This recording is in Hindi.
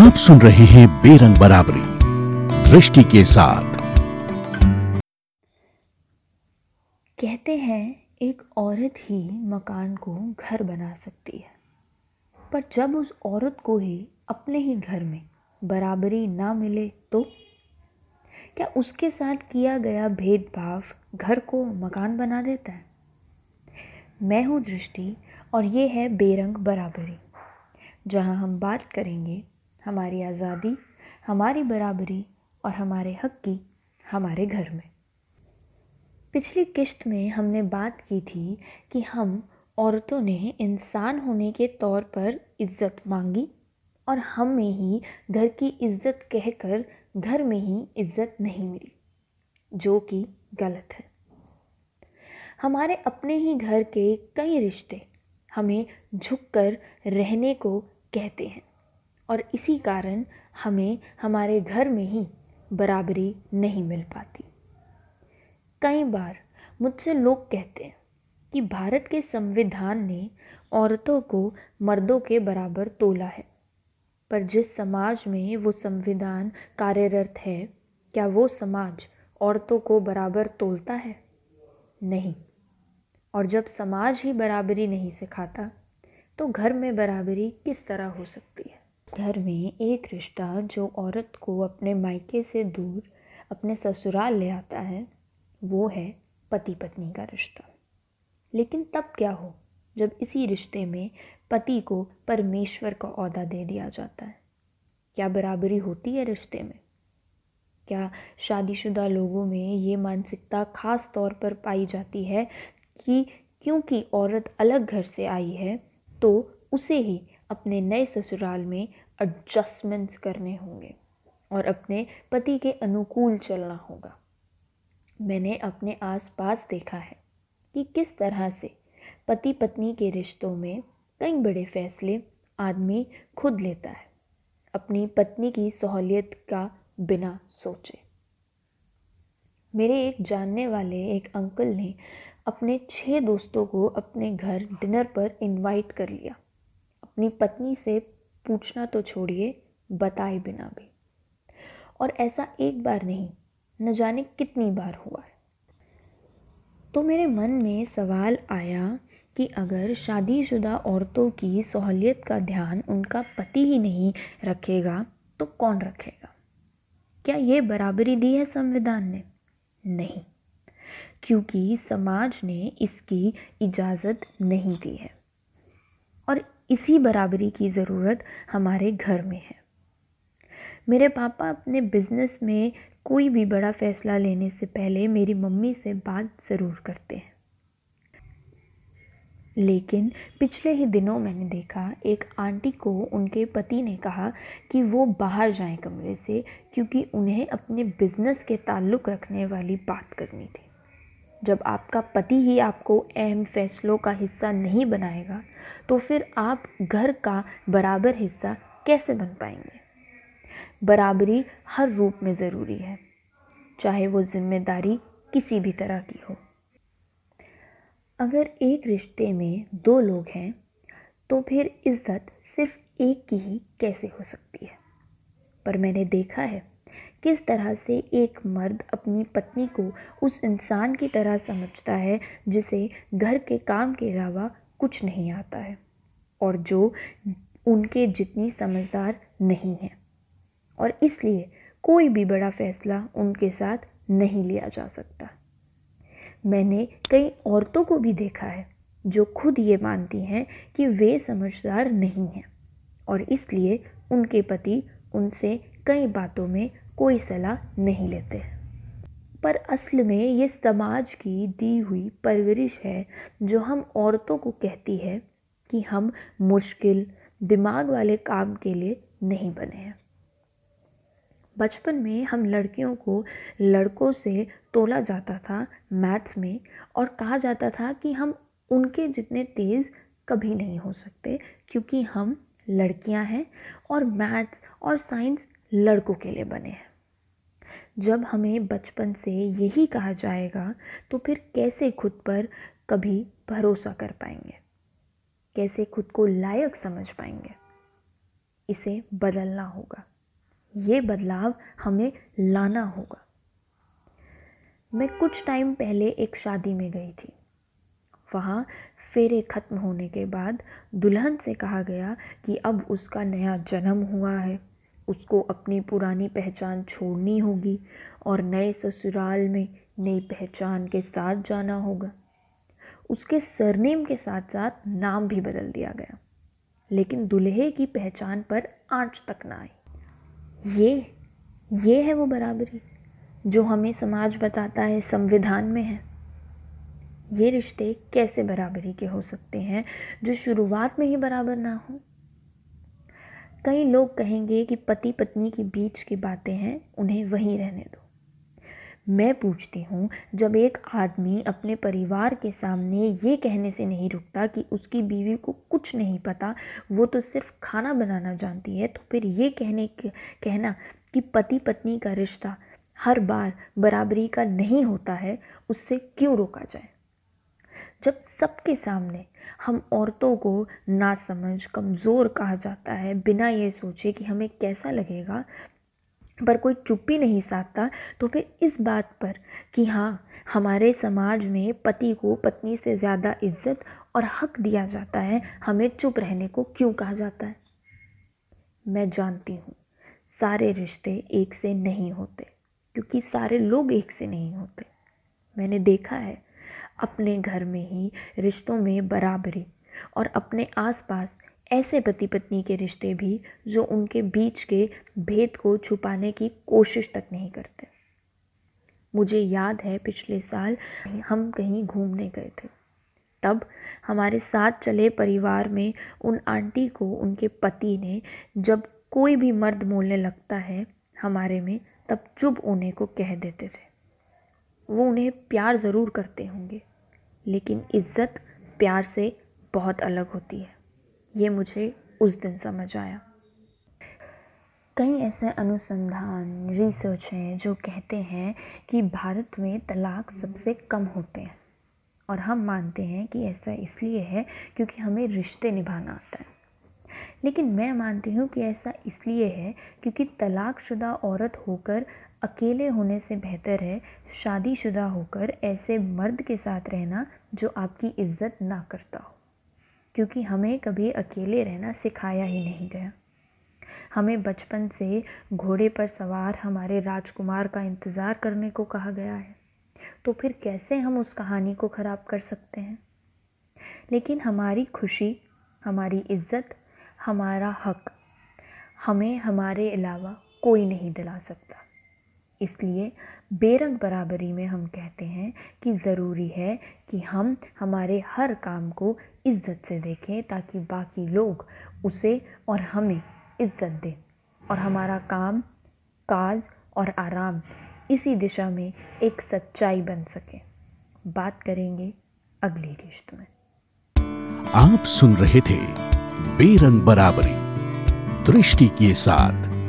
आप सुन रहे हैं बेरंग बराबरी, दृष्टि के साथ। कहते हैं, एक औरत ही मकान को घर बना सकती है। पर जब उस औरत को ही अपने ही घर में बराबरी ना मिले तो? क्या उसके साथ किया गया भेदभाव घर को मकान बना देता है? मैं हूँ दृष्टि और ये है बेरंग बराबरी, जहाँ हम बात करेंगे हमारी आज़ादी, हमारी बराबरी और हमारे हक की हमारे घर में। पिछली किश्त में हमने बात की थी कि हम औरतों ने इंसान होने के तौर पर इज़्ज़त मांगी और हमें ही घर की इज़्ज़त कहकर घर में ही इज़्ज़त नहीं मिली, जो कि गलत है। हमारे अपने ही घर के कई रिश्ते हमें झुककर रहने को कहते हैं। और इसी कारण हमें हमारे घर में ही बराबरी नहीं मिल पाती। कई बार मुझसे लोग कहते हैं कि भारत के संविधान ने औरतों को मर्दों के बराबर तोला है, पर जिस समाज में वो संविधान कार्यरत है, क्या वो समाज औरतों को बराबर तोलता है? नहीं। और जब समाज ही बराबरी नहीं सिखाता तो घर में बराबरी किस तरह हो सकती है? घर में एक रिश्ता जो औरत को अपने मायके से दूर, अपने ससुराल ले आता है, वो है पति पत्नी का रिश्ता। लेकिन तब क्या हो, जब इसी रिश्ते में पति को परमेश्वर का अहदा दे दिया जाता है? क्या बराबरी होती है रिश्ते में? क्या शादीशुदा लोगों में ये मानसिकता ख़ास तौर पर पाई जाती है कि क्योंकि औरत अलग घर से आई है तो उसे ही अपने नए ससुराल में एडजस्टमेंट्स करने होंगे और अपने पति के अनुकूल चलना होगा। मैंने अपने आसपास देखा है कि किस तरह से पति पत्नी के रिश्तों में कई बड़े फैसले आदमी खुद लेता है, अपनी पत्नी की सहूलियत का बिना सोचे। मेरे एक जानने वाले एक अंकल ने अपने छः दोस्तों को अपने घर डिनर पर इनवाइट कर लिया। अपनी पत्नी से पूछना तो छोड़िए, बताए बिना भी। और ऐसा एक बार नहीं, न जाने कितनी बार हुआ है। तो मेरे मन में सवाल आया कि अगर शादीशुदा औरतों की सहूलियत का ध्यान उनका पति ही नहीं रखेगा तो कौन रखेगा? क्या ये बराबरी दी है संविधान ने? नहीं, क्योंकि समाज ने इसकी इजाज़त नहीं दी है। और इसी बराबरी की ज़रूरत हमारे घर में है। मेरे पापा अपने बिज़नेस में कोई भी बड़ा फ़ैसला लेने से पहले मेरी मम्मी से बात ज़रूर करते हैं। लेकिन पिछले ही दिनों मैंने देखा, एक आंटी को उनके पति ने कहा कि वो बाहर जाएँ कमरे से, क्योंकि उन्हें अपने बिज़नेस के ताल्लुक़ रखने वाली बात करनी थी। जब आपका पति ही आपको अहम फैसलों का हिस्सा नहीं बनाएगा तो फिर आप घर का बराबर हिस्सा कैसे बन पाएँगे? बराबरी हर रूप में ज़रूरी है, चाहे वो ज़िम्मेदारी किसी भी तरह की हो। अगर एक रिश्ते में दो लोग हैं तो फिर इज़्ज़त सिर्फ़ एक की ही कैसे हो सकती है? पर मैंने देखा है किस तरह से एक मर्द अपनी पत्नी को उस इंसान की तरह समझता है, जिसे घर के काम के अलावा कुछ नहीं आता है, और जो उनके जितनी समझदार नहीं है। और इसलिए कोई भी बड़ा फ़ैसला उनके साथ नहीं लिया जा सकता। मैंने कई औरतों को भी देखा है, जो खुद ये मानती हैं कि वे समझदार नहीं हैं, और इसलिए उनके पति उनसे कई बातों में कोई सलाह नहीं लेते पर असल में ये समाज की दी हुई परवरिश है, जो हम औरतों को कहती है कि हम मुश्किल, दिमाग वाले काम के लिए नहीं बने हैं। बचपन में हम लड़कियों को लड़कों से तोला जाता था मैथ्स में और कहा जाता था कि हम उनके जितने तेज़ कभी नहीं हो सकते, क्योंकि हम लड़कियाँ हैं और मैथ्स और साइंस लड़कों के लिए बने हैं। जब हमें बचपन से यही कहा जाएगा तो फिर कैसे खुद पर कभी भरोसा कर पाएँगे? कैसे खुद को लायक समझ पाएँगे? इसे बदलना होगा। ये बदलाव हमें लाना होगा। मैं कुछ टाइम पहले एक शादी में गई थी। वहाँ फेरे ख़त्म होने के बाद दुल्हन से कहा गया कि अब उसका नया जन्म हुआ है। उसको अपनी पुरानी पहचान छोड़नी होगी और नए ससुराल में नई पहचान के साथ जाना होगा। उसके सरनेम के साथ साथ नाम भी बदल दिया गया, लेकिन दुल्हे की पहचान पर आँच तक ना आई ये ये है वो बराबरी जो हमें समाज बताता है, संविधान में है। ये रिश्ते कैसे बराबरी के हो सकते हैं जो शुरुआत में ही बराबर ना हो? कई लोग कहेंगे कि पति पत्नी के बीच की बातें हैं, उन्हें वहीं रहने दो। मैं पूछती हूँ, जब एक आदमी अपने परिवार के सामने ये कहने से नहीं रुकता कि उसकी बीवी को कुछ नहीं पता, वो तो सिर्फ़ खाना बनाना जानती है तो फिर ये कहने कहना कि पति पत्नी का रिश्ता हर बार बराबरी का नहीं होता है, उससे क्यों रोका जाए? जब सबके सामने हम औरतों को नासमझ, कमज़ोर कहा जाता है, बिना ये सोचे कि हमें कैसा लगेगा। पर कोई चुप्पी नहीं साधता तो फिर इस बात पर कि हाँ हमारे समाज में पति को पत्नी से ज़्यादा इज़्ज़त और हक दिया जाता है, हमें चुप रहने को क्यों कहा जाता है? मैं जानती हूँ, सारे रिश्ते एक से नहीं होते, क्योंकि सारे लोग एक से नहीं होते। मैंने देखा है अपने घर में ही रिश्तों में बराबरी और अपने आसपास ऐसे पति पत्नी के रिश्ते भी जो उनके बीच के भेद को छुपाने की कोशिश तक नहीं करते। मुझे याद है पिछले साल हम कहीं घूमने गए थे। तब हमारे साथ चले परिवार में उन आंटी को उनके पति ने जब कोई भी मर्द बोलने लगता है हमारे में तब चुप होने को कह देते थे। वो उन्हें प्यार ज़रूर करते होंगे। लेकिन इज़्ज़त प्यार से बहुत अलग होती है। ये मुझे उस दिन समझ आया। कई ऐसे अनुसंधान रिसर्च हैं जो कहते हैं कि भारत में तलाक सबसे कम होते हैं। और हम मानते हैं कि ऐसा इसलिए है क्योंकि हमें रिश्ते निभाना आता है। लेकिन मैं मानती हूँ कि ऐसा इसलिए है क्योंकि तलाकशुदा औरत होकर अकेले होने से बेहतर है, शादीशुदा होकर ऐसे मर्द के साथ रहना जो आपकी इज़्ज़त ना करता हो। क्योंकि हमें कभी अकेले रहना सिखाया ही नहीं गया। हमें बचपन से घोड़े पर सवार हमारे राजकुमार का इंतज़ार करने को कहा गया है तो फिर कैसे हम उस कहानी को ख़राब कर सकते हैं? लेकिन हमारी खुशी, हमारी इज़्ज़त हमारा हक हमें हमारे अलावा कोई नहीं दिला सकता। इसलिए बेरंग बराबरी में हम कहते हैं कि ज़रूरी है कि हम हमारे हर काम को इज़्ज़त से देखें ताकि बाकी लोग उसे और हमें इज़्ज़त दें। और हमारा काम, काज और आराम इसी दिशा में एक सच्चाई बन सके। बात करेंगे अगली किश्त में। आप सुन रहे थे बेरंग बराबरी दृष्टि के साथ।